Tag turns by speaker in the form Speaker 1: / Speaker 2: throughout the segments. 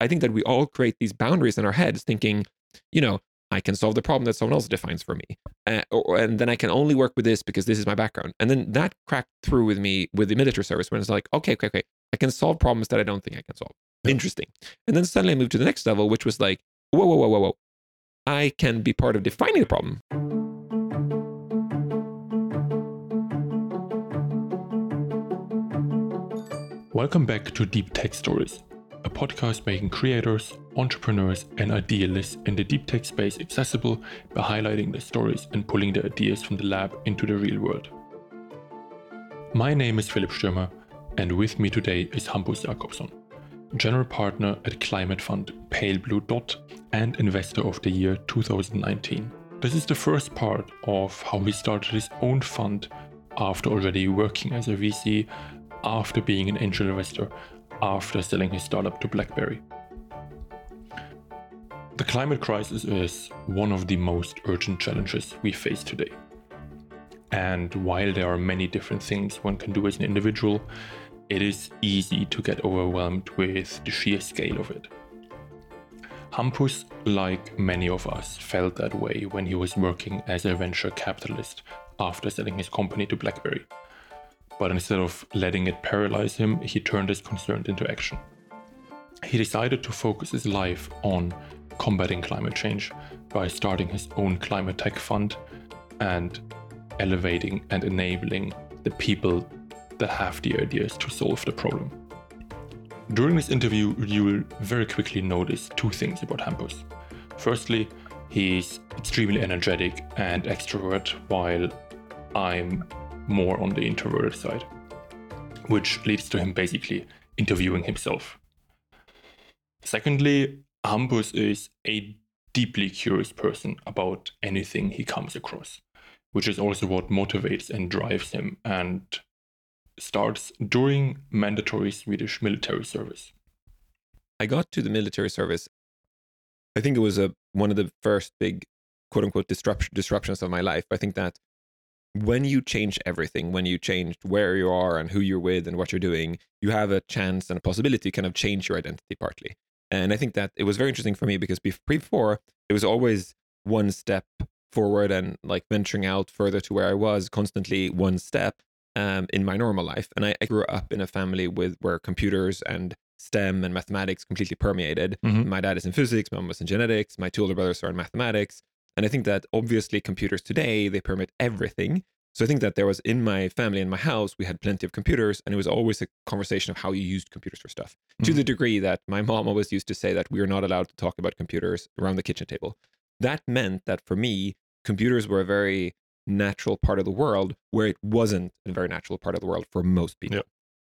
Speaker 1: I think that we all create these boundaries in our heads, thinking, you know, I can solve the problem that someone else defines for me. Uh, or, and then I can only work with this because this is my background. And then that cracked through with me with the military service when it's like, okay, okay, okay, I can solve problems that I don't think I can solve.
Speaker 2: Yeah.
Speaker 1: Interesting. And then suddenly I moved to the next level, which was like, whoa, whoa, whoa, whoa, whoa. I can be part of defining the problem.
Speaker 2: Welcome back to Deep Tech Stories, a podcast making creators, entrepreneurs, and idealists in the deep tech space accessible by highlighting their stories and pulling their ideas from the lab into the real world. My name is Philip Stürmer, and with me today is Hampus Jakobsson, general partner at climate fund Pale Blue Dot and investor of the year 2019. This is the first part of how he started his own fund after already working as a VC after being an angel investor, after selling his startup to BlackBerry. The climate crisis is one of the most urgent challenges we face today. And while there are many different things one can do as an individual, it is easy to get overwhelmed with the sheer scale of it. Hampus, like many of us, felt that way when he was working as a venture capitalist after selling his company to BlackBerry but instead of letting it paralyze him, he turned his concern into action. He decided to focus his life on combating climate change by starting his own climate tech fund and elevating and enabling the people that have the ideas to solve the problem. During this interview, you will very quickly notice two things about Hampus. Firstly, he's extremely energetic and extrovert, while I'm more on the introverted side, which leads to him basically interviewing himself. Secondly, Hampus is a deeply curious person about anything he comes across, which is also what motivates and drives him and starts during mandatory Swedish military service.
Speaker 1: I got to the military service. I think it was a one of the first big quote unquote disrupt, disruptions of my life. I think that when you change everything, when you change where you are and who you're with and what you're doing, you have a chance and a possibility to kind of change your identity partly. And I think that it was very interesting for me because before it was always one step forward and like venturing out further to where I was constantly one step um, in my normal life. And I, I, grew up in a family with where computers and STEM and mathematics completely permeated.
Speaker 2: Mhm.
Speaker 1: My dad is in physics, my mom was in genetics, my two older brothers are in mathematics. And I think that obviously computers today, they permit everything. So I think that there was in my family, in my house, we had plenty of computers, and it was always a conversation of how you used computers for stuff. To
Speaker 2: Mhm.
Speaker 1: the degree that my mom always used to say that we are not allowed to talk about computers around the kitchen table. That meant that for me, computers were a very natural part of the world where it wasn't a very natural part of the world for most people.
Speaker 2: Yeah.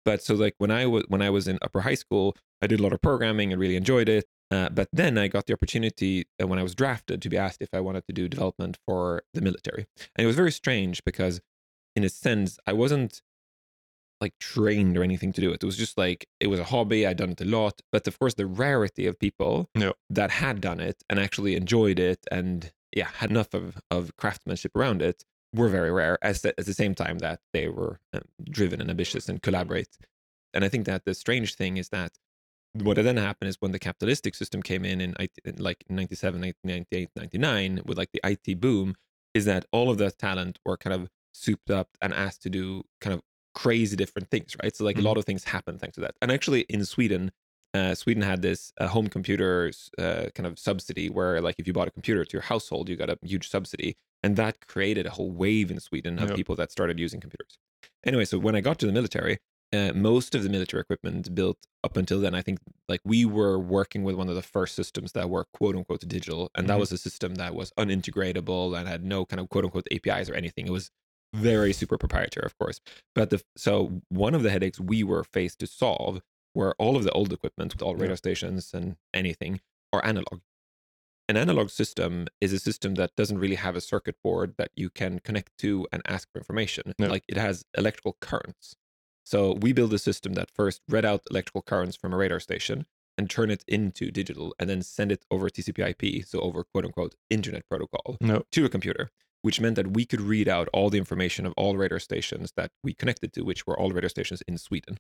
Speaker 1: But so like when I was when I was in upper high school, I did a lot of programming and really enjoyed it. Uh, but then I got the opportunity uh, when I was drafted to be asked if I wanted to do development for the military, and it was very strange because, in a sense, I wasn't like trained or anything to do it. It was just like it was a hobby. I'd done it a lot, but of course, the rarity of people
Speaker 2: Yeah.
Speaker 1: that had done it and actually enjoyed it and yeah had enough of, of craftsmanship around it were very rare. As the, at the same time that they were um, driven and ambitious and collaborate. And I think that the strange thing is that what then happened is when the capitalistic system came in in, in like 97 98 99 with like the IT boom is that all of the talent were kind of souped up and asked to do kind of crazy different things right? So like a lot of things happened thanks to that. And actually in sweden uh, sweden had this uh, home computers uh, kind of subsidy where like if you bought a computer to your household you got a huge subsidy. And that created a whole wave in sweden of
Speaker 2: Yep.
Speaker 1: people that started using computers. Anyway so when i got to the military uh, most of the military equipment built up until then, I think like we were working with one of the first systems that were quote unquote digital. And that
Speaker 2: Mhm.
Speaker 1: was a system that was unintegratable and had no kind of quote unquote APIs or anything. It was very super proprietary, of course. But the so one of the headaches we were faced to solve were all of the old equipment with all
Speaker 2: Yeah.
Speaker 1: radar stations and anything are analog. An analog system is a system that doesn't really have a circuit board that you can connect to and ask for information.
Speaker 2: Yeah.
Speaker 1: Like it has electrical currents. So we build a system that first read out electrical currents from a radar station and turn it into digital and then send it over TCP/IP, so over quote unquote internet protocol
Speaker 2: No.
Speaker 1: to a computer. which meant that we could read out all the information of all radar stations that we connected to, which were all radar stations in Sweden.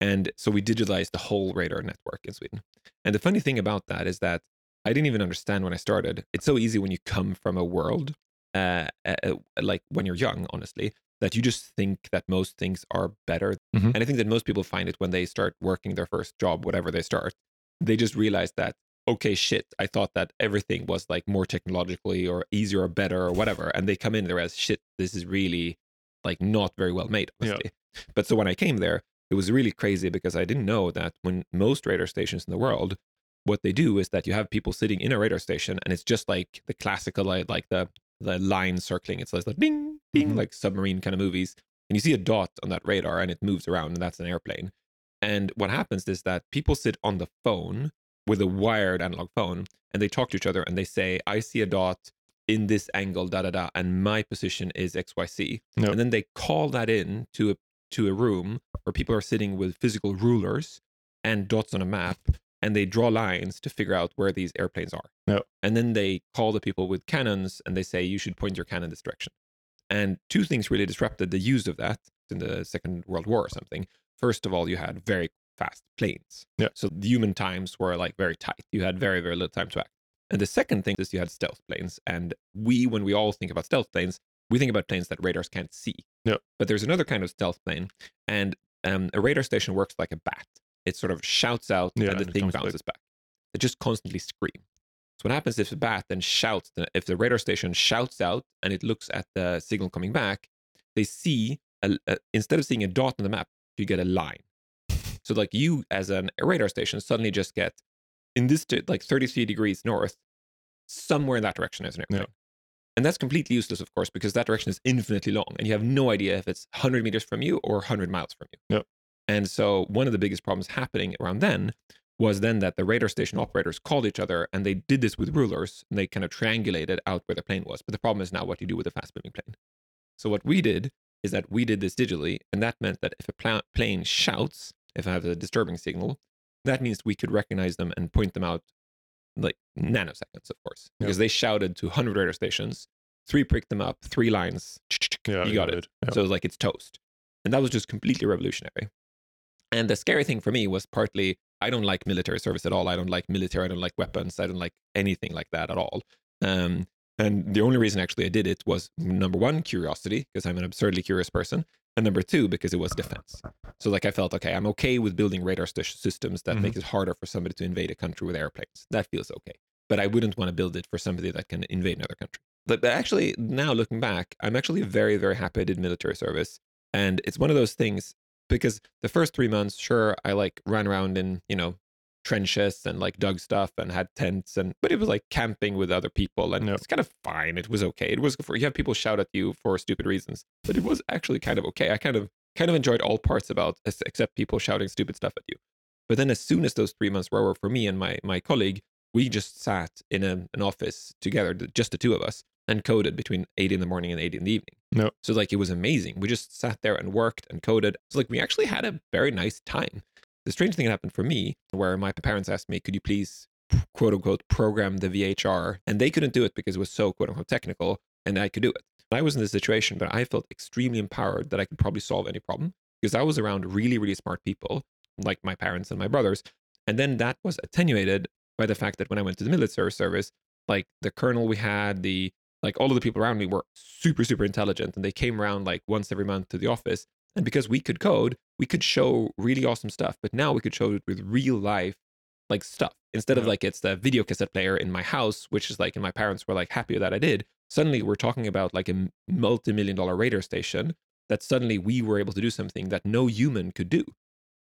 Speaker 1: And so we digitalized the whole radar network in Sweden. And the funny thing about that is that I didn't even understand when I started. It's so easy when you come from a world, uh, uh, like when you're young, honestly, that you just think that most things are better.
Speaker 2: Mhm.
Speaker 1: And I think that most people find it when they start working their first job, whatever they start, they just realize that, okay, shit, I thought that everything was like more technologically or easier or better or whatever. And they come in there as, shit, this is really like not very well made,
Speaker 2: Yeah.
Speaker 1: But so when I came there, it was really crazy because I didn't know that when most radar stations in the world, what they do is that you have people sitting in a radar station and it's just like the classical like, like the the line circling it's like the ding ding
Speaker 2: Mhm.
Speaker 1: like submarine kind of movies and you see a dot on that radar and it moves around and that's an airplane and what happens is that people sit on the phone with a wired analog phone and they talk to each other and they say i see a dot in this angle da da da and my position is XYZ.
Speaker 2: Yep.
Speaker 1: and then they call that in to a to a room where people are sitting with physical rulers and dots on a map and they draw lines to figure out where these airplanes are.
Speaker 2: Yep.
Speaker 1: And then they call the people with cannons and they say, you should point your cannon this direction. And two things really disrupted the use of that in the Second World War or something. First of all, you had very fast planes.
Speaker 2: Yeah.
Speaker 1: So the human times were like very tight. You had very, very little time to act. And the second thing is you had stealth planes. And we, when we all think about stealth planes, we think about planes that radars can't see.
Speaker 2: Yeah.
Speaker 1: But there's another kind of stealth plane. And um, a radar station works like a bat. It sort of shouts out
Speaker 2: Yeah,
Speaker 1: and the
Speaker 2: and
Speaker 1: thing
Speaker 2: comes back.
Speaker 1: bounces back. It just constantly scream. So what happens if the bat then shouts, if the radar station shouts out and it looks at the signal coming back, they see, a, a- instead of seeing a dot on the map, you get a line. So like you as an a radar station suddenly just get, in this, like 33 degrees north, somewhere in that direction is an
Speaker 2: Yeah.
Speaker 1: airplane. And that's completely useless, of course, because that direction is infinitely long and you have no idea if it's 100 meters from you or 100 miles from you.
Speaker 2: Yep.
Speaker 1: And so one of the biggest problems happening around then was then that the radar station operators called each other and they did this with rulers and they kind of triangulated out where the plane was. But the problem is now what do you do with a fast moving plane. So what we did is that we did this digitally, and that meant that if a pla- plane shouts, if I have a disturbing signal, that means we could recognize them and point them out like nanoseconds, of course, because they shouted to 100 radar stations, three pricked them up, three lines,
Speaker 2: Yeah,
Speaker 1: you got it.
Speaker 2: Yeah.
Speaker 1: So like it's toast. And that was just completely revolutionary. And the scary thing for me was partly I don't like military service at all. I don't like military. I don't like weapons. I don't like anything like that at all. Um, and the only reason actually I did it was number one, curiosity, because I'm an absurdly curious person. And number two, because it was defense. So like I felt, okay, I'm okay with building radar st- systems that
Speaker 2: Mhm.
Speaker 1: make it harder for somebody to invade a country with airplanes. That feels okay. But I wouldn't want to build it for somebody that can invade another country. But, but actually, now looking back, I'm actually very, very happy I did military service. And it's one of those things because the first three months, sure, I like ran around in, you know, trenches and like dug stuff and had tents and but it was like camping with other people and it's kind of fine. It was okay. It was for you have people shout at you for stupid reasons, but it was actually kind of okay. I kind of kind of enjoyed all parts about ex- except people shouting stupid stuff at you. But then as soon as those three months were over for me and my my colleague, we just sat in a, an office together, just the two of us, and coded between eight in the morning and eight in the evening.
Speaker 2: No.
Speaker 1: So like it was amazing. We just sat there and worked and coded. So like we actually had a very nice time. The strange thing that happened for me, where my parents asked me, "Could you please quote unquote program the VHR?" and they couldn't do it because it was so quote unquote technical, and I could do it. I was in this situation, but I felt extremely empowered that I could probably solve any problem because I was around really really smart people like my parents and my brothers, and then that was attenuated by the fact that when I went to the military service, like the colonel we had, the like all of the people around me were super super intelligent and they came around like once every month to the office and because we could code we could show really awesome stuff but now we could show it with real life like stuff. Instead of like it's the video cassette player in my house which is like and my parents were like happy that i did suddenly we're talking about like a multi-million dollar radar station that suddenly we were able to do something that no human could do.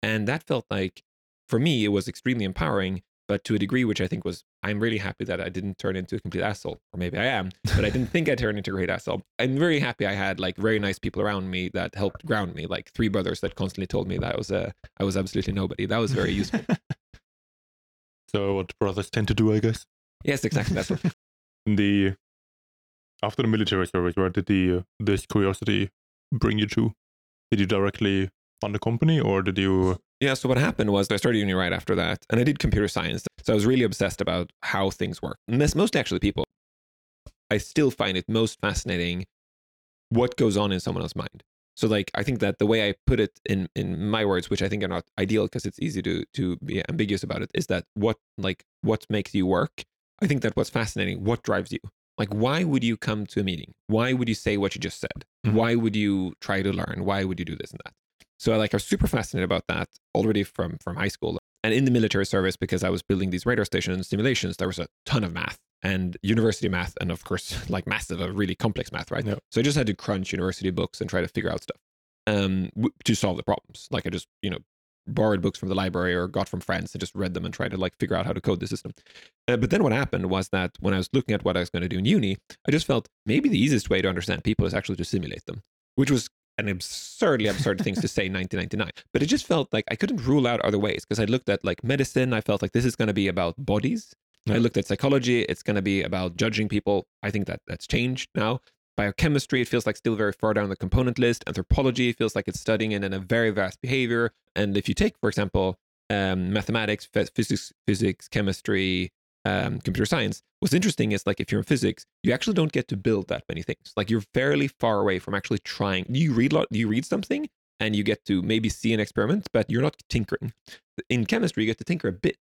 Speaker 1: And that felt like for me it was extremely empowering but to a degree which i think was i'm really happy that i didn't turn into a complete asshole or maybe i am but i didn't think i turned into a great asshole i'm very happy i had like very nice people around me that helped ground me like three brothers that constantly told me that i was a I was absolutely nobody that was very useful
Speaker 2: so what brothers tend to do, I guess.
Speaker 1: yes exactly that's what
Speaker 2: the after the military service, where did the this curiosity bring you to? Did you directly fund a company, or did you?
Speaker 1: Yeah, so what happened was I started uni right after that, and I did computer science. So I was really obsessed about how things work. Most, mostly actually people. I still find it most fascinating what goes on in someone else's mind. So like I think that the way I put it in in my words, which I think are not ideal because it's easy to to be ambiguous about it, is that what like what makes you work. I think that what's fascinating, what drives you. Like why would you come to a meeting? Why would you say what you just said?
Speaker 2: Mhm.
Speaker 1: Why would you try to learn? Why would you do this and that? So I like I was super fascinated about that already from from high school and in the military service because I was building these radar station simulations. There was a ton of math and university math, and of course like massive, a really complex math, right?
Speaker 2: Yeah.
Speaker 1: So I just had to crunch university books and try to figure out stuff um, w- to solve the problems. Like I just you know borrowed books from the library or got from friends and just read them and tried to like figure out how to code the system. Uh, but then what happened was that when I was looking at what I was going to do in uni, I just felt maybe the easiest way to understand people is actually to simulate them, which was an absurdly absurd things to say in 1999. But it just felt like I couldn't rule out other ways because I looked at like medicine. I felt like this is going to be about bodies. I looked at psychology. It's going to be about judging people. I think that that's changed now. Biochemistry, it feels like still very far down the component list. Anthropology feels like it's studying in, in a very vast behavior. And if you take, for example, um, mathematics, phys- physics, physics, chemistry, um, computer science, what's interesting is like if you're in physics, you actually don't get to build that many things. Like you're fairly far away from actually trying. You read lot, you read something, and you get to maybe see an experiment, but you're not tinkering. In chemistry, you get to tinker a bit.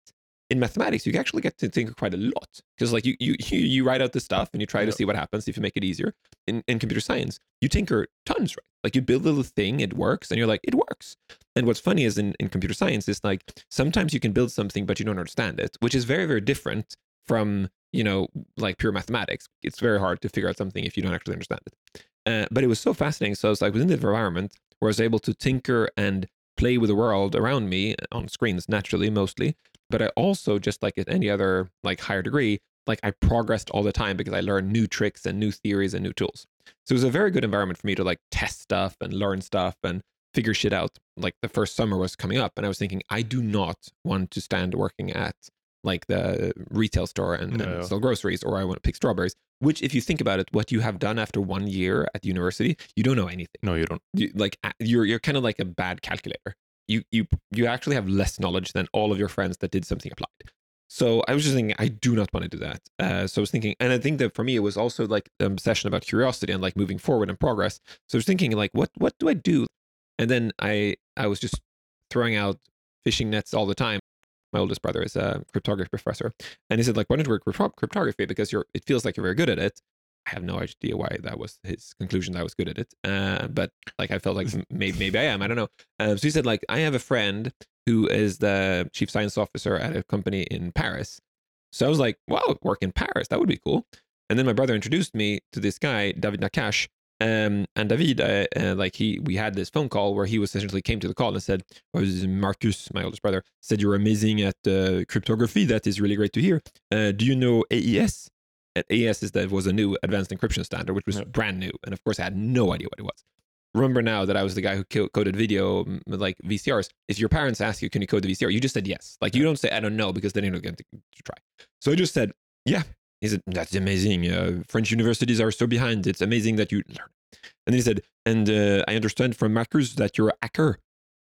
Speaker 1: In mathematics, you actually get to tinker quite a lot because like you you you you write out the stuff and you try to
Speaker 2: Yeah.
Speaker 1: see what happens if you make it easier. In in computer science, you tinker tons, right? Like you build a little thing, it works, and you're like, it works. And what's funny is in, in computer science is like sometimes you can build something but you don't understand it, which is very, very different from, you know, like pure mathematics. It's very hard to figure out something if you don't actually understand it. Uh, but it was so fascinating. So I was like within the environment where I was able to tinker and play with the world around me on screens naturally, mostly. But I also, just like at any other like higher degree, like I progressed all the time because I learned new tricks and new theories and new tools. So it was a very good environment for me to like test stuff and learn stuff and figure shit out. Like the first summer was coming up, and I was thinking, I do not want to stand working at like the retail store and,
Speaker 2: No.
Speaker 1: and sell groceries, or I want to pick strawberries. Which, if you think about it, what you have done after one year at university, you don't know anything.
Speaker 2: No, you don't.
Speaker 1: You, like you're you're kind of like a bad calculator. You you you actually have less knowledge than all of your friends that did something applied. So I was just thinking, I do not want to do that. Uh, so I was thinking, and I think that for me, it was also like an obsession about curiosity and like moving forward and progress. So I was thinking, like, what what do I do? And then I I was just throwing out fishing nets all the time. My oldest brother is a cryptography professor, and he said, like, why don't you work cryptography because you're it feels like you're very good at it. I have no idea why that was his conclusion that I was good at it. Uh, but like I felt like maybe maybe I am. I don't know. Um, so he said like I have a friend who is the chief science officer at a company in Paris. So I was like, wow, work in Paris, that would be cool. And then my brother introduced me to this guy, David Naccache. Um, and David, uh, uh, like he, we had this phone call where he was essentially came to the call and said, oh, Marcus, my oldest brother, said you're amazing at uh, cryptography. That is really great to hear. Uh, do you know AES? AES is that was a new advanced encryption standard, which was brand new. And of course, I had no idea what it was. Remember now that I was the guy who co- coded video, like VCRs. If your parents ask you, can you code the VCR? You just said yes. Like you don't say, I don't know, because then you're not going to, try. So I just said, yeah. He said, that's amazing. Uh, French universities are so behind. It's amazing that you learn. And then he said, and uh, I understand from Marcus that you're a hacker.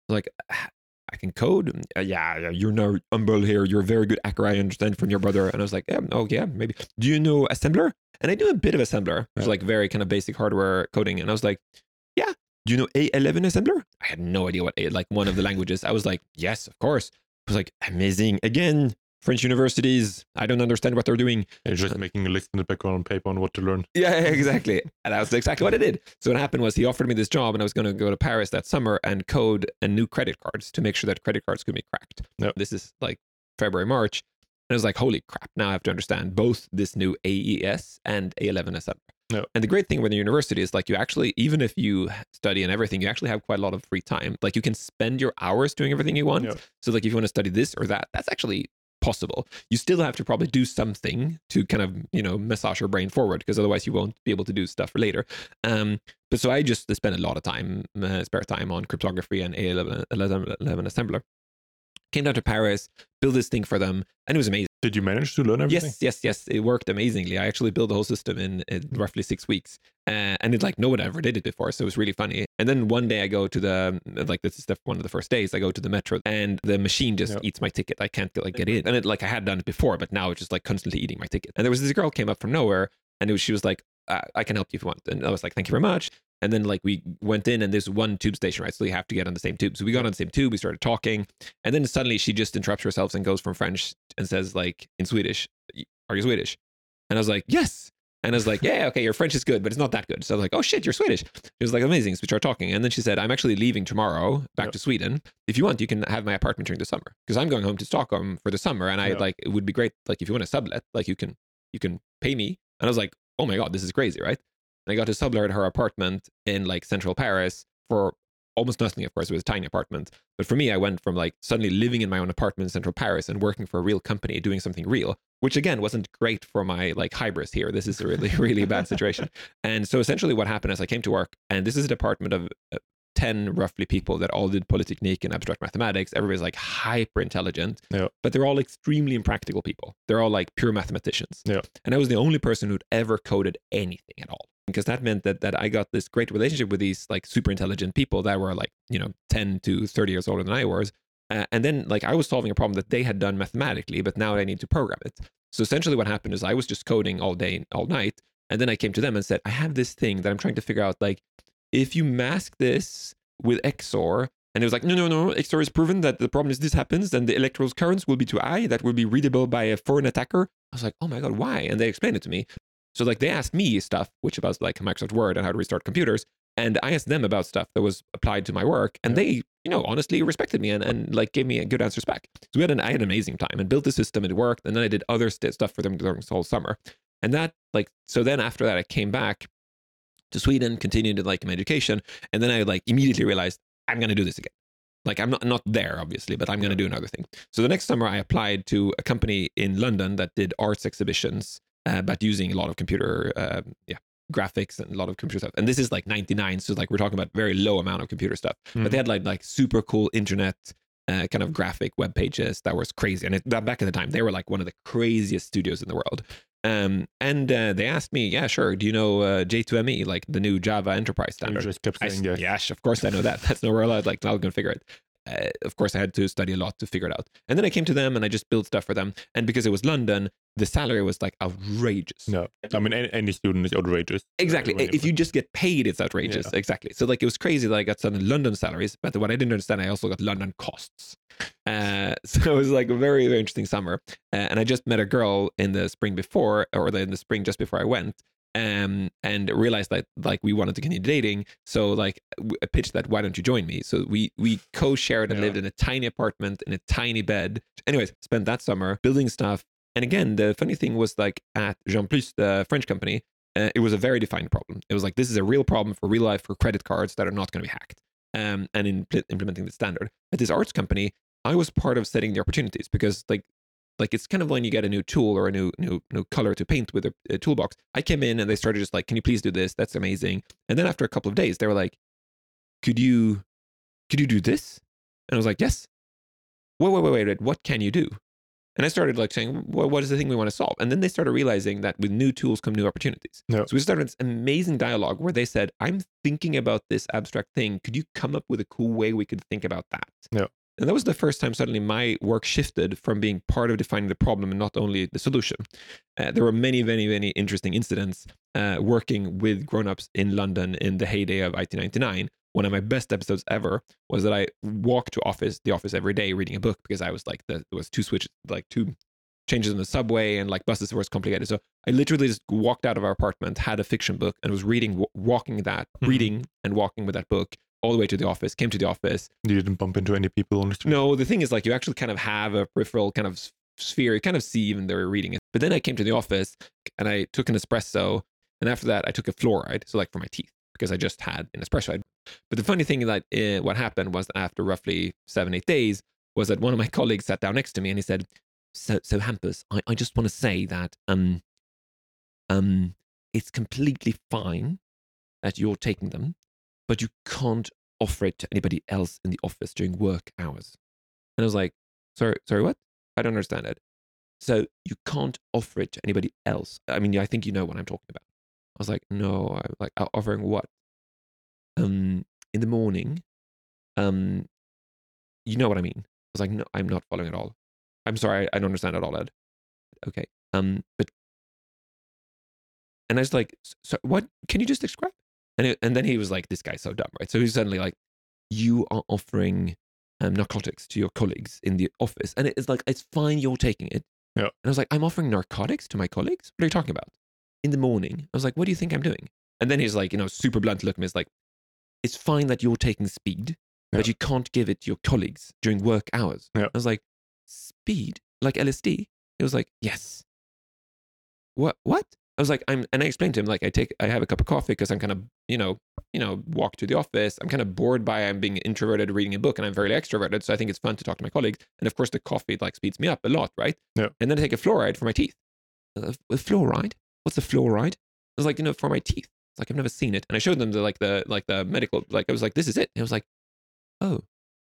Speaker 1: Like, "Ah, I can code. Uh, yeah, yeah, you're not humble here. You're a very good hacker. I understand from your brother. And I was like, yeah, oh yeah, maybe. Do you know assembler? And I do a bit of assembler, which is like very kind of basic hardware coding. And I was like, yeah. Do you know A11 assembler? I had no idea what A, like one of the languages. I was like, yes, of course. I was like, amazing. Again, French universities. I don't understand what they're doing.
Speaker 2: You're just uh, making a list in the background on paper on what to learn.
Speaker 1: Yeah, exactly. And that was exactly what I did. So what happened was he offered me this job and I was going to go to Paris that summer and code a new credit cards to make sure that credit cards could be cracked.
Speaker 2: Yep.
Speaker 1: This is like February, March. And I was like, holy crap, now I have to understand both this new AES and A11 assembler.
Speaker 2: Yep.
Speaker 1: And the great thing with the university is like you actually, even if you study and everything, you actually have quite a lot of free time. Like you can spend your hours doing everything you want.
Speaker 2: Yep.
Speaker 1: So like if you want to study this or that, that's actually possible. You still have to probably do something to kind of, you know, massage your brain forward because otherwise you won't be able to do stuff later. Um, but so I just spent a lot of time, uh, spare time on cryptography and A11, 11, 11 assembler. Came down to Paris, built this thing for them, and it was amazing.
Speaker 2: Did you manage to learn everything?
Speaker 1: Yes, yes, yes. It worked amazingly. I actually built the whole system in, in roughly six weeks, uh, and it like no one ever did it before, so it was really funny. And then one day I go to the like this is the, one of the first days I go to the metro, and the machine just
Speaker 2: Yeah.
Speaker 1: eats my ticket. I can't like get in, and it like I had done it before, but now it's just like constantly eating my ticket. And there was this girl came up from nowhere. And it was, she was like, I, I can help you if you want. And I was like, thank you very much. And then like we went in and there's one tube station, right? So you have to get on the same tube. So we got on the same tube, we started talking. And then suddenly she just interrupts herself and goes from French and says like in Swedish, are you Swedish? And I was like, yes. And I was like, yeah, okay, your French is good, but it's not that good. So I was like, oh shit, you're Swedish. She was like, amazing. So we started talking. And then she said, I'm actually leaving tomorrow back
Speaker 2: Yep.
Speaker 1: to Sweden. If you want, you can have my apartment during the summer because I'm going home to Stockholm for the summer. And I
Speaker 2: Yep.
Speaker 1: like, it would be great. Like if you want to sublet, like you can, you can pay me. And I was like, oh my God, this is crazy, right? And I got to sublet her apartment in like central Paris for almost nothing. Of course, it was a tiny apartment. But for me, I went from like suddenly living in my own apartment in central Paris and working for a real company, doing something real, which again wasn't great for my like hybris here. This is a really, really bad situation. And so essentially, what happened is I came to work, and this is a department of uh, 10 roughly people that all did Polytechnique and abstract mathematics. Everybody's like hyper intelligent,
Speaker 2: Yeah.
Speaker 1: but they're all extremely impractical people. They're all like pure mathematicians.
Speaker 2: Yeah.
Speaker 1: And I was the only person who'd ever coded anything at all. Because that meant that that I got this great relationship with these like super intelligent people that were like, you know, 10 to 30 years older than I was. Uh, and then like I was solving a problem that they had done mathematically, but now I need to program it. So essentially what happened is I was just coding all day, all night. And then I came to them and said, I have this thing that I'm trying to figure out. Like, if you mask this with XOR, and it was like, no, no, no, XOR is proven that the problem is this happens, and the electrical currents will be too high. That will be readable by a foreign attacker. I was like, oh my God, why? And they explained it to me. So like they asked me stuff, which about like Microsoft Word and how to restart computers. And I asked them about stuff that was applied to my work. And
Speaker 2: Yeah.
Speaker 1: they, you know, honestly respected me and, and like gave me good answers back. So we had an I had an amazing time and built the system. It worked. And then I did other st- stuff for them during the whole summer. And that like so then after that I came back to Sweden, continued like my education, and then I like immediately realized I'm gonna do this again. Like I'm not not there obviously, but I'm gonna do another thing. So the next summer I applied to a company in London that did arts exhibitions, uh, but using a lot of computer, um, yeah, graphics and a lot of computer stuff. And this is like 99, so like we're talking about very low amount of computer stuff. But they had like like super cool internet. Uh, kind of graphic web pages that was crazy, and it, that back in the time they were like one of the craziest studios in the world. Um, and uh, they asked me, yeah, sure. Do you know uh, J2ME, like the new Java enterprise standard?
Speaker 2: you just kept
Speaker 1: I
Speaker 2: saying
Speaker 1: s-
Speaker 2: yes.
Speaker 1: yes, of course I know that. That's nowhere allowed. Like, I'm going to figure it. Uh, of course, I had to study a lot to figure it out. And then I came to them and I just built stuff for them. And because it was London, the salary was like outrageous.
Speaker 2: No, I mean any, any student is outrageous.
Speaker 1: Exactly. If you just get paid, it's outrageous.
Speaker 2: Yeah.
Speaker 1: Exactly. So like it was crazy that I got some London salaries, but what I didn't understand, I also got London costs. Uh, so it was like a very, very interesting summer. Uh, and I just met a girl in the spring before, or the, in the spring just before I went. Um, and realized that like we wanted to continue dating, so like I pitched that why don't you join me? So we we co-shared and
Speaker 2: Yeah.
Speaker 1: lived in a tiny apartment in a tiny bed. Anyways, spent that summer building stuff. And again, the funny thing was like at Gemplus, the French company, uh, it was a very defined problem. It was like this is a real problem for real life for credit cards that are not going to be hacked. Um, and in pl- implementing the standard at this arts company, I was part of setting the opportunities because like like it's kind of when you get a new tool or a new new new color to paint with a, a toolbox. I came in and they started just like, can you please do this? That's amazing. And then after a couple of days, they were like, could you could you do this? And I was like, yes. Wait, wait, wait, wait, wait. What can you do? And I started like saying, well, what is the thing we want to solve? And then they started realizing that with new tools come new opportunities. So we started this amazing dialogue where they said, I'm thinking about this abstract thing. Could you come up with a cool way we could think about that?
Speaker 2: Yeah.
Speaker 1: And that was the first time suddenly my work shifted from being part of defining the problem and not only the solution. Uh, there were many, many, many interesting incidents uh, working with grown-ups in London in the heyday of IT99. One of my best episodes ever was that I walked to office, the office every day, reading a book because I was like, the, there was two switches, like two changes in the subway and like buses were complicated. So I literally just walked out of our apartment, had a fiction book, and was reading, w- walking that,
Speaker 2: Mhm.
Speaker 1: reading and walking with that book all the way to the office. Came to the office,
Speaker 2: You didn't bump into any people on the street.
Speaker 1: no, the thing is, like, you actually kind of have a peripheral kind of sphere. You kind of see even they're reading it. But then I came to the office and I took an espresso. And after that, I took a fluoride. So, like, for my teeth, because I just had an espresso. But the funny thing that uh, what happened was after roughly seven, eight days, was that one of my colleagues sat down next to me and he said, So, so Hampus, I, I just want to say that um, um, it's completely fine that you're taking them, but you can't offer it to anybody else in the office during work hours. And I was like, sorry, sorry, what? I don't understand it. So you can't offer it to anybody else. I mean, I think you know what I'm talking about. I was like, no, I'm like "Uh, offering what? Um, in the morning, um, you know what I mean. I was like, no, I'm not following at all. I'm sorry, I, I don't understand at all, Ed. Okay. Um, but And I was like, so what? Can you just describe? And it, and then he was like, this guy's so dumb, right? So he's suddenly like, you are offering um, narcotics to your colleagues in the office, and it's like it's fine you're taking it.
Speaker 2: Yeah.
Speaker 1: And I was like, I'm offering narcotics to my colleagues. What are you talking about? In the morning, I was like, what do you think I'm doing? And then he's like, you know, super blunt look at me. It's like, it's fine that you're taking speed,
Speaker 2: Yeah.
Speaker 1: but you can't give it to your colleagues during work hours.
Speaker 2: Yeah.
Speaker 1: I was like, speed? Like LSD? He was like, yes. What? What? I was like, I'm, and I explained to him, like, I take, I have a cup of coffee because I'm kind of, you know, you know, walk to the office. I'm kind of bored by I'm being introverted reading a book, and I'm very extroverted, so I think it's fun to talk to my colleagues. And of course, the coffee like speeds me up a lot, right?
Speaker 2: Yeah.
Speaker 1: And then I take a fluoride for my teeth. Uh, a fluoride? What's a fluoride? I was like, you know, for my teeth. It's like I've never seen it, and I showed them the like the like the medical like I was like, this is it. And I was like, oh,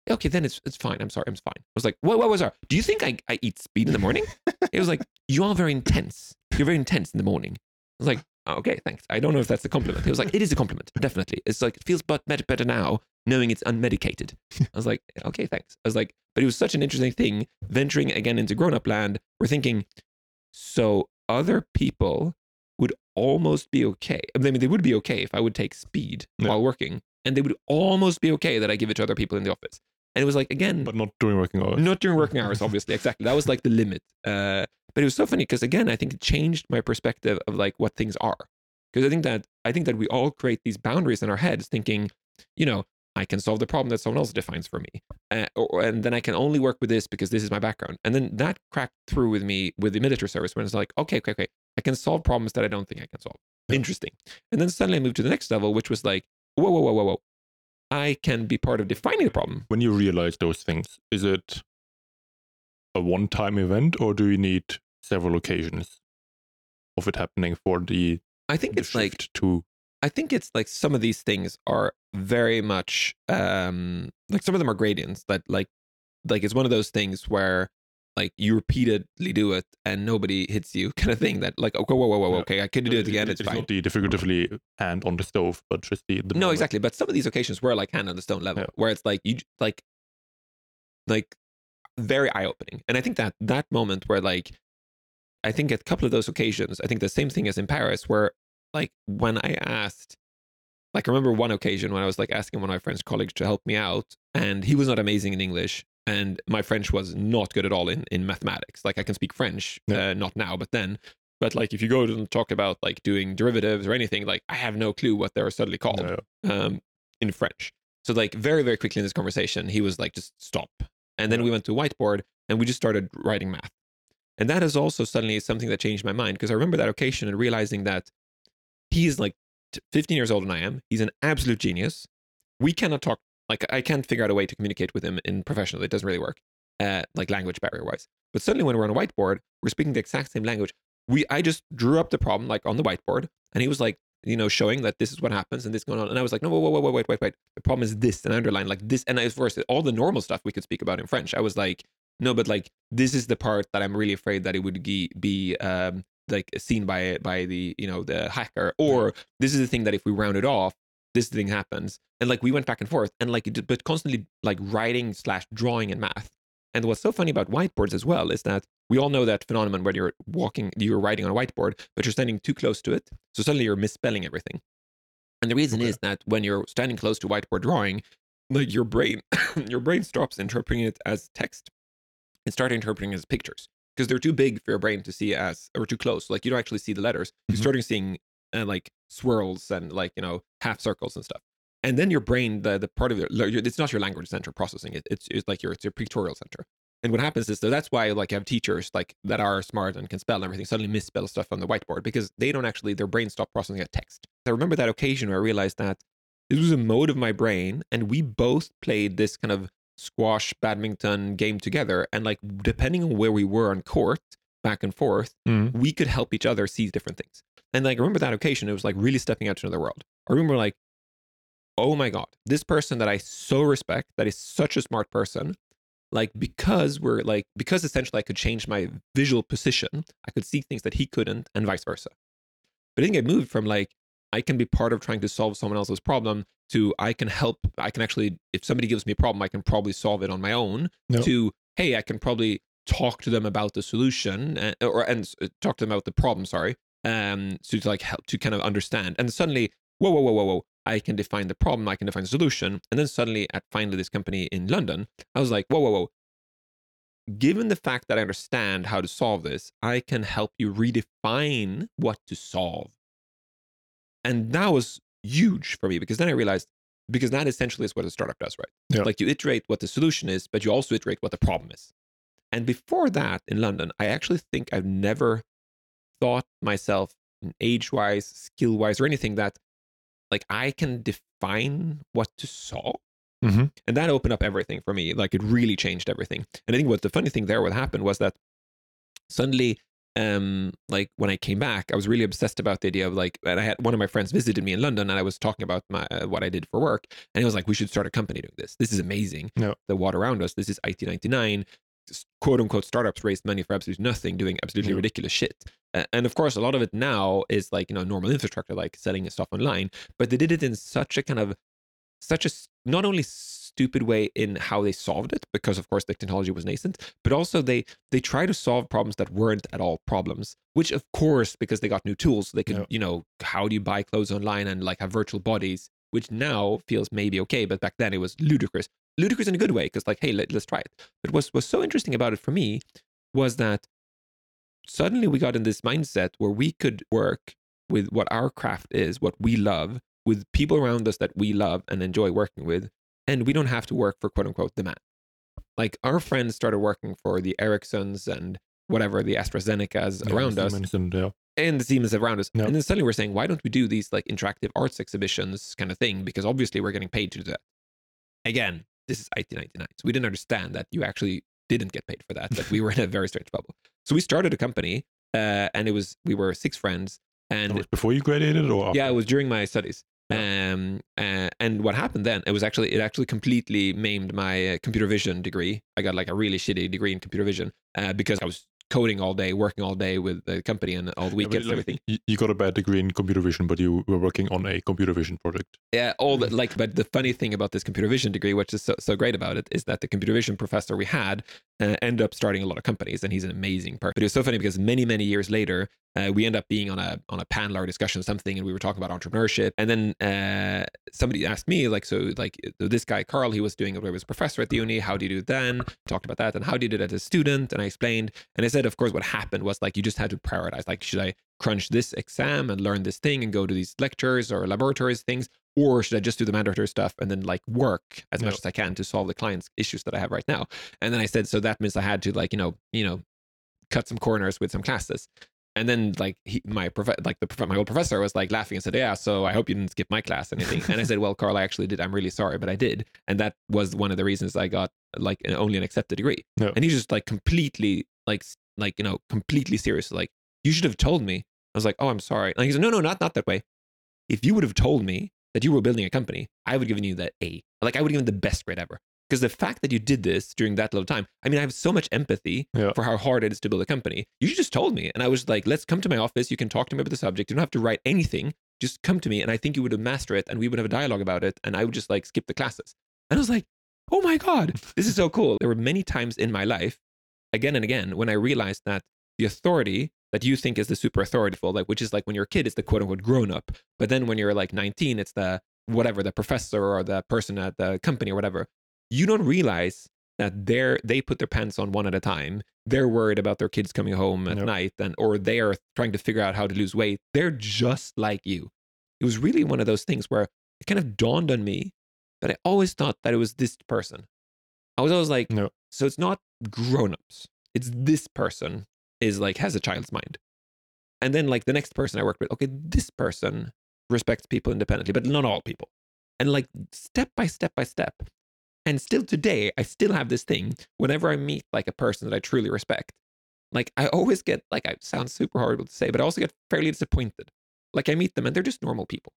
Speaker 1: okay, then it's it's fine. I'm sorry, I'm fine. I was like, what what was that? Do you think I, I eat speed in the morning? it was like, you are very intense. You're very intense in the morning. I was like, oh, okay, thanks. I don't know if that's a compliment. He was like, it is a compliment, definitely. It's like it feels but better better now knowing it's unmedicated. I was like, okay, thanks. I was like, but it was such an interesting thing venturing again into grown up land. We're thinking, so other people would almost be okay. I mean, they would be okay if I would take speed
Speaker 2: Yeah.
Speaker 1: while working, and they would almost be okay that I give it to other people in the office. And it was like again,
Speaker 2: But not during working hours.
Speaker 1: not during working hours, obviously. Exactly. That was like the limit. Uh, but it was so funny because again, I think it changed my perspective of like what things are. Because I think that I think that we all create these boundaries in our heads, thinking, you know, I can solve the problem that someone else defines for me, uh, or, and then I can only work with this because this is my background. And then that cracked through with me with the military service when it's like, okay, okay, okay, I can solve problems that I don't think I can solve.
Speaker 2: Yeah.
Speaker 1: Interesting. And then suddenly I moved to the next level, which was like, whoa, whoa, whoa, whoa, whoa. I can be part of defining the problem.
Speaker 2: When you realize those things, is it a one time event or do you need several occasions of it happening for the,
Speaker 1: I think
Speaker 2: the
Speaker 1: it's like
Speaker 2: to
Speaker 1: I think it's like some of these things are very much um like some of them are gradients that like like it's one of those things where like you repeatedly do it and nobody hits you kind of thing that like okay whoa whoa whoa okay I could do it again it's,
Speaker 2: it's
Speaker 1: fine
Speaker 2: not the figuratively hand on the stove, but just the, the
Speaker 1: no
Speaker 2: moment.
Speaker 1: exactly but some of these occasions were like hand on the stone level
Speaker 2: Yeah.
Speaker 1: where it's like you like like very eye opening and I think that that moment where like I think at a couple of those occasions I think the same thing as in Paris where like when I asked like I remember one occasion when I was like asking one of my friends colleagues to help me out and he was not amazing in English and my French was not good at all in in mathematics like I can speak French
Speaker 2: Yeah.
Speaker 1: uh, not now but then but like if you go and talk about like doing derivatives or anything like I have no clue what they're suddenly called
Speaker 2: yeah.
Speaker 1: um, in French. So like very very quickly in this conversation, he was like, just stop. And then we went to whiteboard and we just started writing math. And that is also suddenly something that changed my mind because I remember that occasion and realizing that he's like 15 years older than I am. He's an absolute genius. We cannot talk like I can't figure out a way to communicate with him in professional. It doesn't really work, uh, like language barrier wise. But suddenly when we're on a whiteboard, we're speaking the exact same language. We I just drew up the problem like on the whiteboard, and he was like, you know, showing that this is what happens and this going on. And I was like, no, whoa, whoa, wait, wait, wait, wait. The problem is this, and I underlined like this. And I was first all the normal stuff we could speak about in French. I was like, no, but like this is the part that I'm really afraid that it would be, be um, like seen by by the you know the hacker, or this is the thing that if we round it off, this thing happens. And like we went back and forth, and like but constantly like writing slash drawing and math. And what's so funny about whiteboards as well is that we all know that phenomenon where you're walking, you're writing on a whiteboard, but you're standing too close to it. So suddenly you're misspelling everything. And the reason
Speaker 2: Okay.
Speaker 1: is that when you're standing close to whiteboard drawing, like your brain, your brain stops interpreting it as text and start interpreting as pictures because they're too big for your brain to see as, or too close. Like you don't actually see the letters. You're
Speaker 2: Mhm.
Speaker 1: starting seeing uh, like swirls and like you know half circles and stuff. And then your brain, the the part of your, it's not your language center processing it. It's it's like your it's your pictorial center. And what happens is that that's why like you have teachers like that are smart and can spell and everything suddenly misspell stuff on the whiteboard because they don't actually their brain stop processing a text. I remember that occasion where I realized that this was a mode of my brain and we both played this kind of squash badminton game together. And like depending on where we were on court back and forth
Speaker 2: Mhm.
Speaker 1: we could help each other see different things. And like I remember that occasion it was like really stepping out to another world. I remember like oh my god this person that i so respect that is such a smart person like because we're like because essentially i could change my visual position i could see things that he couldn't and vice versa. But i think i moved from like i can be part of trying to solve someone else's problem to i can help i can actually if somebody gives me a problem i can probably solve it on my own
Speaker 2: Yeah.
Speaker 1: to hey i can probably talk to them about the solution uh, or and uh, talk to them about the problem sorry um, so to like help to kind of understand. And suddenly, whoa, whoa, whoa, whoa, whoa, I can define the problem, I can define the solution. And then suddenly, at finally this company in London, I was like, whoa, whoa, whoa. Given the fact that I understand how to solve this, I can help you redefine what to solve. And that was huge for me because then I realized because that essentially is what a startup does, right?
Speaker 2: Yeah.
Speaker 1: Like you iterate what the solution is, but you also iterate what the problem is. And before that, in London, I actually think I've never thought myself age wise, skill wise, or anything that like I can define what to solve.
Speaker 2: Mhm.
Speaker 1: And that opened up everything for me. Like it really changed everything. And I think what the funny thing there, what happened was that suddenly, um, like when I came back, I was really obsessed about the idea of like, and I had one of my friends visited me in London, and I was talking about my uh, what I did for work, and he was like, "We should start a company doing this. This is amazing.
Speaker 2: Yeah.
Speaker 1: The water around us. This is IT ninety nine quote unquote startups raised money for absolutely nothing, doing absolutely
Speaker 2: Yeah.
Speaker 1: ridiculous shit. Uh, and of course, a lot of it now is like you know normal infrastructure, like selling stuff online. But they did it in such a kind of such a not only stupid way in how they solved it, because of course the technology was nascent, but also they they try to solve problems that weren't at all problems. Which of course, because they got new tools, they could
Speaker 2: Yeah.
Speaker 1: you know how do you buy clothes online and like have virtual bodies. Which now feels maybe okay, but back then it was ludicrous. Ludicrous in a good way, because like, hey, let, let's try it. But what's was so interesting about it for me was that suddenly we got in this mindset where we could work with what our craft is, what we love, with people around us that we love and enjoy working with, and we don't have to work for quote unquote the man. Like our friends started working for the Ericssons and whatever the AstraZenecas
Speaker 2: Yeah,
Speaker 1: around us,
Speaker 2: and, yeah.
Speaker 1: and the Siemens around us.
Speaker 2: Yeah.
Speaker 1: And then suddenly we're saying, why don't we do these like interactive arts exhibitions kind of thing? Because obviously we're getting paid to do that. Again, this is IT 99. So we didn't understand that you actually didn't get paid for that, that we were in a very strange bubble. So we started a company uh, and it was, we were six friends. And
Speaker 2: was before you graduated or after?
Speaker 1: yeah, it was during my studies. Um, uh, and what happened then? It was actually it actually completely maimed my uh, computer vision degree. I got like a really shitty degree in computer vision uh, because I was coding all day, working all day with the company and all the
Speaker 2: Yeah,
Speaker 1: weekends and
Speaker 2: like,
Speaker 1: everything.
Speaker 2: You, got a bad degree in computer vision, but you were working on a computer vision project.
Speaker 1: Yeah, all
Speaker 2: Mm-hmm.
Speaker 1: the, like, but the funny thing about this computer vision degree, which is so, so great about it, is that the computer vision professor we had uh, ended up starting a lot of companies, and he's an amazing person. But it was so funny because many, many years later, uh, we end up being on a on a panel or discussion or something, and we were talking about entrepreneurship, and then uh, somebody asked me like, so like so this guy Carl, he was doing, he was a professor at the uni. How do you do it then? Talked about that, and how do you do it as a student? And I explained, and I said, of course, what happened was like you just had to prioritize. Like, should I crunch this exam and learn this thing and go to these lectures or laboratories things? Or should I just do the mandatory stuff and then like work as much as I can to solve the client's issues that I have right now? And then I said, so that means I had to like, you know, you know, cut some corners with some classes. And then like he, my prof- like the prof- my old professor was like laughing and said, "Yeah, so I hope you didn't skip my class or anything." and I said, "Well, Carl, I actually did. I'm really sorry, but I did." And that was one of the reasons I got like an, only an accepted degree.
Speaker 2: Yeah.
Speaker 1: And he's just like completely like like you know completely serious. Like you should have told me. I was like, "Oh, I'm sorry." And he said, "No, no, not not that way. If you would have told me that you were building a company, I would have given you that A. Like I would have given the best grade ever." Because the fact that you did this during that little time, I mean, I have so much empathy
Speaker 2: Yeah.
Speaker 1: for how hard it is to build a company. You just told me, and I was like, let's come to my office. You can talk to me about the subject. You don't have to write anything. Just come to me, and I think you would have mastered it, and we would have a dialogue about it, and I would just like skip the classes. And I was like, oh my God, this is so cool. There were many times in my life, again and again, when I realized that the authority that you think is the super authoritative, like which is like when you're a kid, it's the quote unquote grown up. But then when you're like 19, it's the whatever, the professor or the person at the company or whatever. You don't realize that they're they put their pants on one at a time. They're worried about their kids coming home at night and or they are trying to figure out how to lose weight. They're just like you. It was really one of those things where it kind of dawned on me that I always thought that it was this person. I was always like,
Speaker 2: No.
Speaker 1: so it's not grown-ups. It's this person is like has a child's mind. And then like the next person I worked with, okay, this person respects people independently, but not all people. And like step by step by step. And still today, I still have this thing whenever I meet like a person that I truly respect. Like I always get like I sound super horrible to say, but I also get fairly disappointed. Like I meet them and they're just normal people.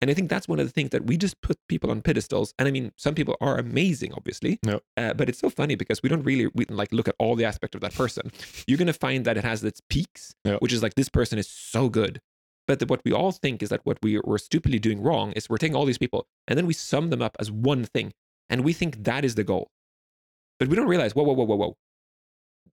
Speaker 1: And I think that's one of the things that we just put people on pedestals. And I mean, some people are amazing, obviously.
Speaker 2: No.
Speaker 1: Uh, but it's so funny because we don't really we, like look at all the aspect of that person. You're gonna find that it has its peaks,
Speaker 2: Yeah.
Speaker 1: which is like this person is so good. But the, what we all think is that what we we're stupidly doing wrong is we're taking all these people and then we sum them up as one thing, and we think that is the goal. But we don't realize, whoa, whoa, whoa, whoa, whoa.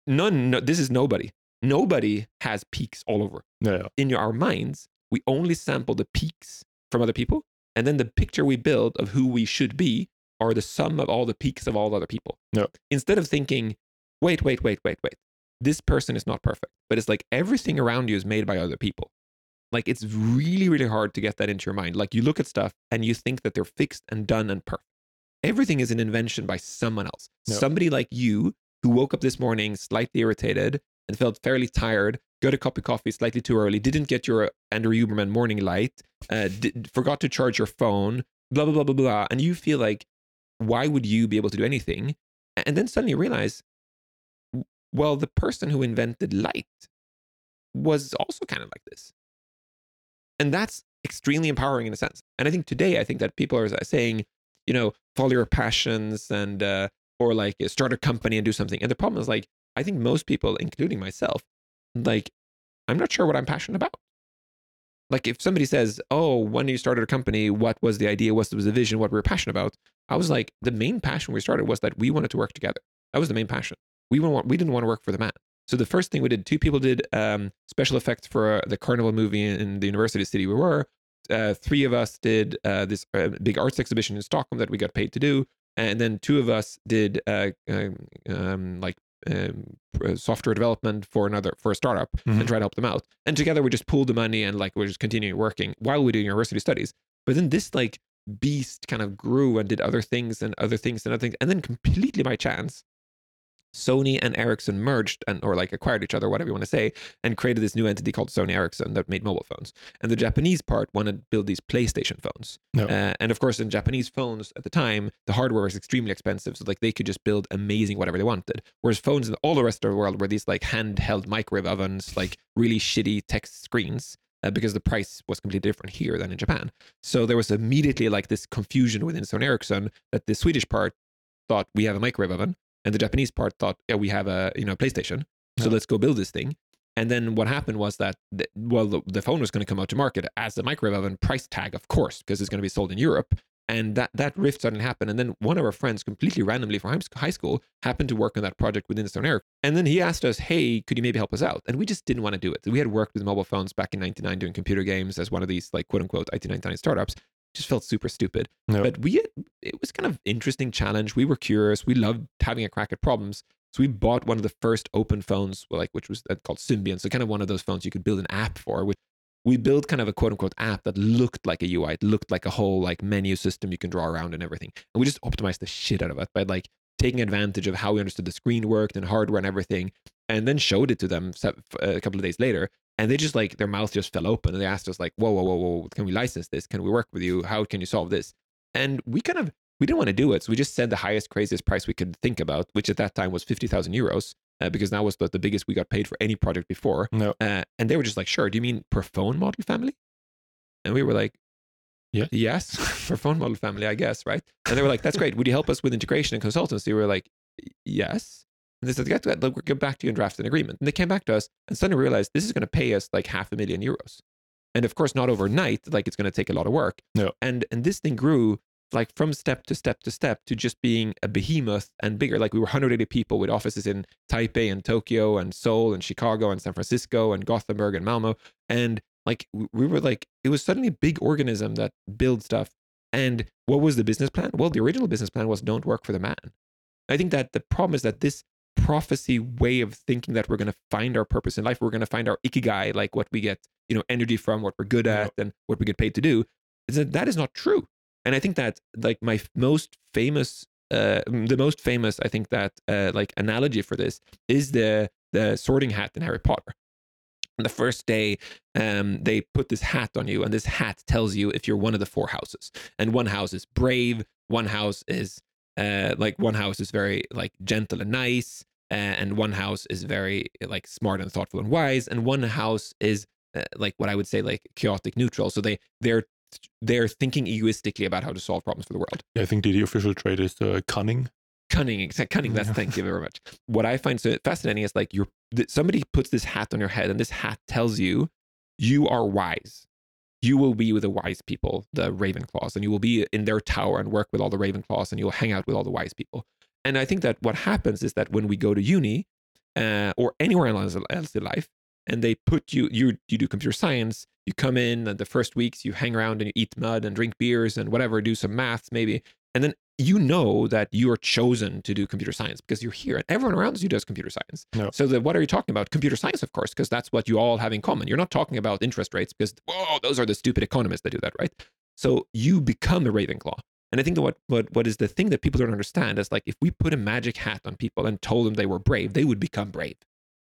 Speaker 1: None, no, this is nobody. nobody has peaks all over.
Speaker 2: Yeah.
Speaker 1: In our minds, we only sample the peaks from other people, and then the picture we build of who we should be are the sum of all the peaks of all other people.
Speaker 2: Yeah.
Speaker 1: Instead of thinking, wait, wait, wait, wait, wait, this person is not perfect, but it's like everything around you is made by other people. Like it's really, really hard to get that into your mind. Like you look at stuff and you think that they're fixed and done and perfect. Everything is an invention by someone else. Somebody like you who woke up this morning slightly irritated and felt fairly tired, got a cup of coffee slightly too early, didn't get your Andrew Huberman morning light, uh, did, forgot to charge your phone, blah, blah, blah, blah, blah. And you feel like, why would you be able to do anything? And then suddenly you realize, well, the person who invented light was also kind of like this. And that's extremely empowering in a sense. And I think today, I think that people are saying, you know, follow your passions and, uh, or like start a company and do something. And the problem is like, I think most people, including myself, like, I'm not sure what I'm passionate about. Like, if somebody says, Oh, when you started a company, what was the idea? What was the vision? What we were passionate about? I was like, the main passion we started was that we wanted to work together. That was the main passion. We, want, we didn't want to work for the man. So the first thing we did, two people did um, special effects for uh, the Carnival movie in the university city we were. Uh, three of us did uh, this uh, big arts exhibition in Stockholm that we got paid to do, and then two of us did uh, um, um, like um, uh, software development for another for a startup
Speaker 2: Mhm.
Speaker 1: and try to help them out. And together we just pooled the money and like we're just continuing working while we do university studies. But then this like beast kind of grew and did other things and other things and other things, and then completely by chance, Sony and Ericsson merged and or like acquired each other, whatever you want to say, and created this new entity called Sony Ericsson that made mobile phones. And the Japanese part wanted to build these PlayStation phones.
Speaker 2: No.
Speaker 1: Uh, and of course, in Japanese phones at the time, the hardware was extremely expensive, so like they could just build amazing whatever they wanted. Whereas phones in all the rest of the world were these like handheld microwave ovens, like really shitty text screens. Uh, because the price was completely different here than in Japan. So there was immediately like this confusion within Sony Ericsson that the Swedish part thought we have a microwave oven, and the Japanese part thought, yeah, we have a you know PlayStation, so
Speaker 2: Yeah.
Speaker 1: let's go build this thing. And then what happened was that the, well, the, the phone was going to come out to market as a microwave oven price tag, of course, because it's going to be sold in Europe. And that that rift suddenly happened. And then one of our friends, completely randomly from high school, happened to work on that project within the Sony Ericsson. And then he asked us, "Hey, could you maybe help us out?" And we just didn't want to do it. We had worked with mobile phones back in '99 doing computer games as one of these like quote unquote IT '99 startups. Just felt super stupid.
Speaker 2: No.
Speaker 1: But we had, it was kind of interesting challenge. We were curious. We loved having a crack at problems. So we bought one of the first open phones, like which was uh, called Symbian. So kind of one of those phones you could build an app for. Which we built kind of a quote unquote app that looked like a UI. It looked like a whole like menu system you can draw around and everything. And we just optimized the shit out of it by like taking advantage of how we understood the screen worked and hardware and everything, and then showed it to them a couple of days later. And they just like their mouth just fell open and they asked us like, whoa, whoa, whoa, whoa, can we license this? Can we work with you? How can you solve this? And we kind of we didn't want to do it, so we just said the highest, craziest price we could think about, which at that time was fifty thousand euros, uh, because that was the, the biggest we got paid for any project before.
Speaker 2: No.
Speaker 1: Uh, and they were just like, "Sure, do you mean per phone model family?" And we were like,
Speaker 2: Yeah.
Speaker 1: yes, per phone model family, I guess, right?" And they were like, "That's great. Would you help us with integration and consultancy?" We were like, "Yes." And they said, "Get that. We'll get back to you and draft an agreement." And they came back to us and suddenly realized this is going to pay us like half a million euros, and of course not overnight. Like it's going to take a lot of work.
Speaker 2: No.
Speaker 1: And and this thing grew like from step to step to step to just being a behemoth and bigger. Like we were 180 people with offices in Taipei and Tokyo and Seoul and Chicago and San Francisco and Gothenburg and Malmo. And like we were like, it was suddenly a big organism that builds stuff. And what was the business plan? Well, the original business plan was don't work for the man. I think that the problem is that this prophecy way of thinking that we're going to find our purpose in life, we're going to find our ikigai, like what we get, you know, energy from, what we're good
Speaker 2: Yeah.
Speaker 1: at, and what we get paid to do, is that that is not true. And I think that like my most famous, uh, the most famous, I think that uh, like analogy for this is the the sorting hat in Harry Potter. On the first day, um, they put this hat on you, and this hat tells you if you're one of the four houses. And one house is brave, one house is uh, like one house is very like gentle and nice, uh, and one house is very like smart and thoughtful and wise, and one house is uh, like what I would say like chaotic neutral. So they they're they're thinking egoistically about how to solve problems for the world yeah,
Speaker 2: I think the, the official trait is uh, cunning.
Speaker 1: cunning cunning that's
Speaker 2: Yeah.
Speaker 1: thank you very much what i find so fascinating is like you're somebody puts this hat on your head and this hat tells you you are wise you will be with the wise people the Ravenclaws and you will be in their tower and work with all the Ravenclaws and you'll hang out with all the wise people. And i think that what happens is that when we go to uni uh, or anywhere else, in life, and they put you, you, you do computer science, you come in and the first weeks you hang around and you eat mud and drink beers and whatever, do some maths maybe, and then you know that you are chosen to do computer science because you're here and everyone around you does computer science.
Speaker 2: No.
Speaker 1: So that what are you talking about? Computer science, of course, because that's what you all have in common. You're not talking about interest rates because whoa, those are the stupid economists that do that, right? So you become a Ravenclaw. And I think that what what what is the thing that people don't understand is like if we put a magic hat on people and told them they were brave, they would become brave.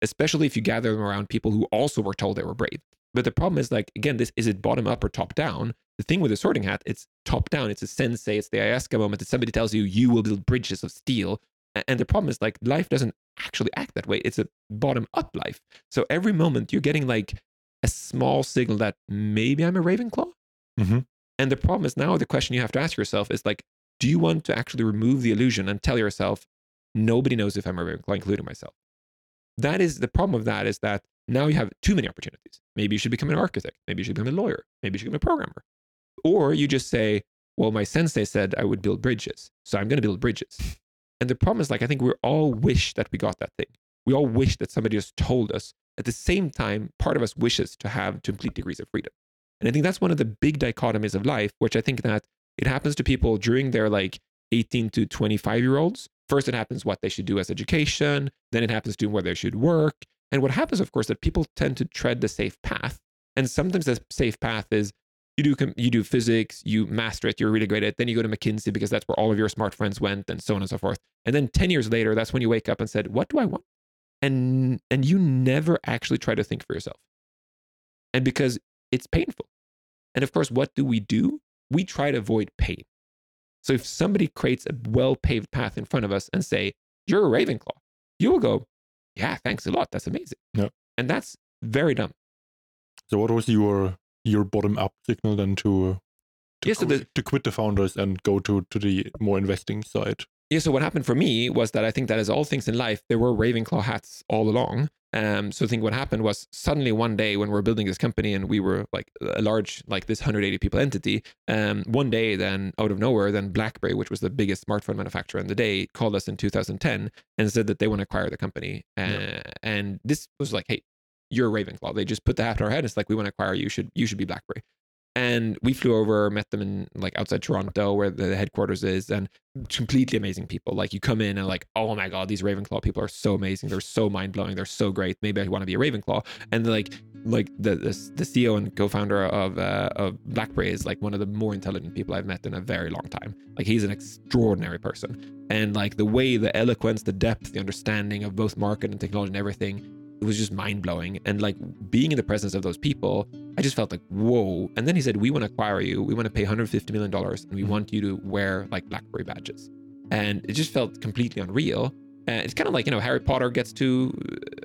Speaker 1: Especially if you gather them around people who also were told they were brave. But the problem is like again, this is it bottom up or top down? The thing with the sorting hat, it's top down. It's a sensei. It's the ayahuasca moment that somebody tells you you will build bridges of steel. And the problem is like life doesn't actually act that way. It's a bottom up life. So every moment you're getting like a small signal that maybe I'm a Ravenclaw.
Speaker 2: Mhm.
Speaker 1: And the problem is now the question you have to ask yourself is like, do you want to actually remove the illusion and tell yourself, nobody knows if I'm a Ravenclaw, including myself? That is the problem of that is that now you have too many opportunities. Maybe you should become an architect. Maybe you should become a lawyer. Maybe you should become a programmer. Or you just say, well, my sensei said I would build bridges. So I'm going to build bridges. And the problem is like, I think we all wish that we got that thing. We all wish that somebody just told us. At the same time, part of us wishes to have complete degrees of freedom. And I think that's one of the big dichotomies of life, which I think that it happens to people during their like 18 to 25 year olds. First, it happens what they should do as education. Then it happens to where they should work. And what happens, of course, that people tend to tread the safe path. And sometimes the safe path is you do you do physics, you master it, you're really great at it. Then you go to McKinsey because that's where all of your smart friends went, and so on and so forth. And then 10 years later, that's when you wake up and said, "What do I want?" And and you never actually try to think for yourself. And because it's painful. And of course, what do we do? We try to avoid pain. So if somebody creates a well-paved path in front of us and say, "You're a Ravenclaw," you will go, "Yeah, thanks a lot. That's amazing."
Speaker 2: Yeah.
Speaker 1: And that's very dumb.
Speaker 2: So what was your your bottom up signal then to to,
Speaker 1: Yeah, so the-
Speaker 2: to quit the founders and go to to the more investing side?
Speaker 1: Yeah, so what happened for me was that I think that as all things in life, there were Ravenclaw hats all along. Um, so I think what happened was suddenly one day when we were building this company and we were like a large, like this 180 people entity, um, one day then out of nowhere, then BlackBerry, which was the biggest smartphone manufacturer in the day, called us in 2010 and said that they want to acquire the company. Uh,
Speaker 2: Yeah.
Speaker 1: And this was like, hey, you're Ravenclaw. They just put the hat on our head. It's like we want to acquire you. Should you should be BlackBerry. And we flew over, met them in like outside Toronto, where the headquarters is, and completely amazing people. Like you come in and like, oh my god, these Ravenclaw people are so amazing. They're so mind blowing. They're so great. Maybe I want to be a Ravenclaw. And like, like the the, the CEO and co-founder of uh, of BlackBerry is like one of the more intelligent people I've met in a very long time. Like he's an extraordinary person, and like the way, the eloquence, the depth, the understanding of both market and technology and everything. It was just mind blowing. And like being in the presence of those people, I just felt like, whoa. And then he said, We want to acquire you. We want to pay $150 million and we
Speaker 2: Mhm.
Speaker 1: want you to wear like BlackBerry badges. And it just felt completely unreal. And it's kind of like, you know, Harry Potter gets to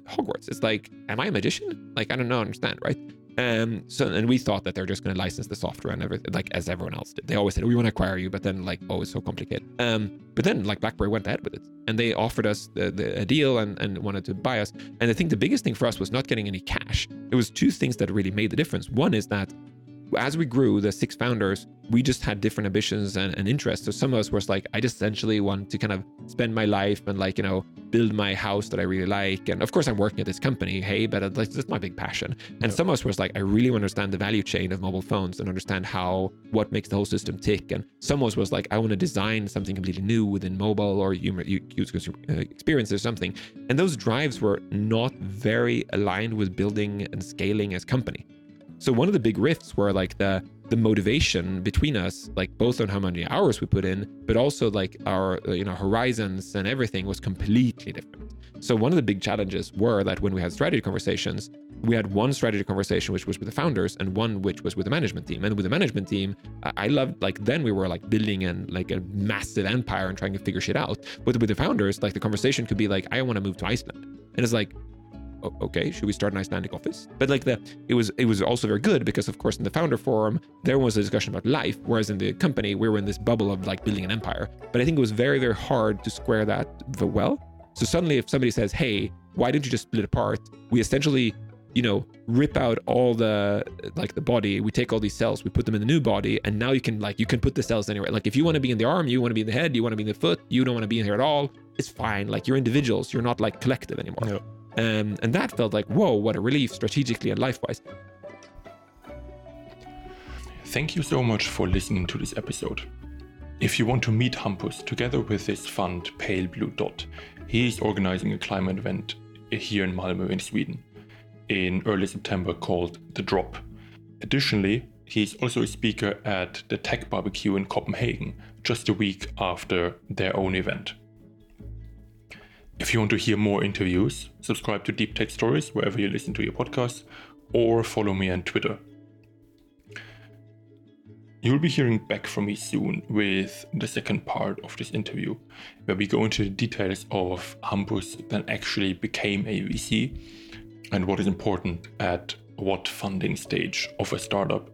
Speaker 1: Hogwarts. It's like, am I a magician? Like, I don't know, understand, right? Um, so, and we thought that they're just going to license the software and everything, like as everyone else did. They always said, we want to acquire you, but then like, oh, it's so complicated. Um, but then like BlackBerry went ahead with it and they offered us the, the, a deal and, and wanted to buy us. And I think the biggest thing for us was not getting any cash. It was two things that really made the difference. One is that as we grew, the six founders, we just had different ambitions and, and interests. So some of us was like, I just essentially want to kind of spend my life and like, you know, build my house that I really like. And of course, I'm working at this company, hey, but that's that's my big passion. And
Speaker 2: Yeah.
Speaker 1: some of us was like, I really want to understand the value chain of mobile phones and understand how what makes the whole system tick. And some of us was like, I want to design something completely new within mobile or user uh, experience or something. And those drives were not very aligned with building and scaling as company. So one of the big rifts were like the the motivation between us, like both on how many hours we put in, but also like our you know horizons and everything was completely different. So one of the big challenges were that when we had strategy conversations, we had one strategy conversation which was with the founders and one which was with the management team. And with the management team, I- loved like then we were like building and like a massive empire and trying to figure shit out. But with the founders, like the conversation could be like, I want to move to Iceland, and it's like, okay, should we start an Icelandic office? But like the it was it was also very good because of course in the founder forum there was a discussion about life, whereas in the company we were in this bubble of like building an empire. But I think it was very very hard to square that well. So suddenly if somebody says, hey, why didn't you just split apart? We essentially you know rip out all the like the body we take all these cells we put them in the new body and now you can like you can put the cells anywhere like if you want to be in the arm you want to be in the head you want to be in the foot you don't want to be in here at all it's fine like you're individuals you're not like collective anymore
Speaker 2: Yeah.
Speaker 1: Um, and that felt like, whoa, what a relief strategically and life wise.
Speaker 2: Thank you so much for listening to this episode. If you want to meet Hampus together with his fund Pale Blue Dot, he is organizing a climate event here in Malmö in Sweden in early September called The Drop. Additionally, he is also a speaker at the Tech Barbecue in Copenhagen just a week after their own event. If you want to hear more interviews, subscribe to Deep Tech Stories wherever you listen to your podcasts or follow me on Twitter. You'll be hearing back from me soon with the second part of this interview, where we go into the details of Hampus that actually became a VC and what is important at what funding stage of a startup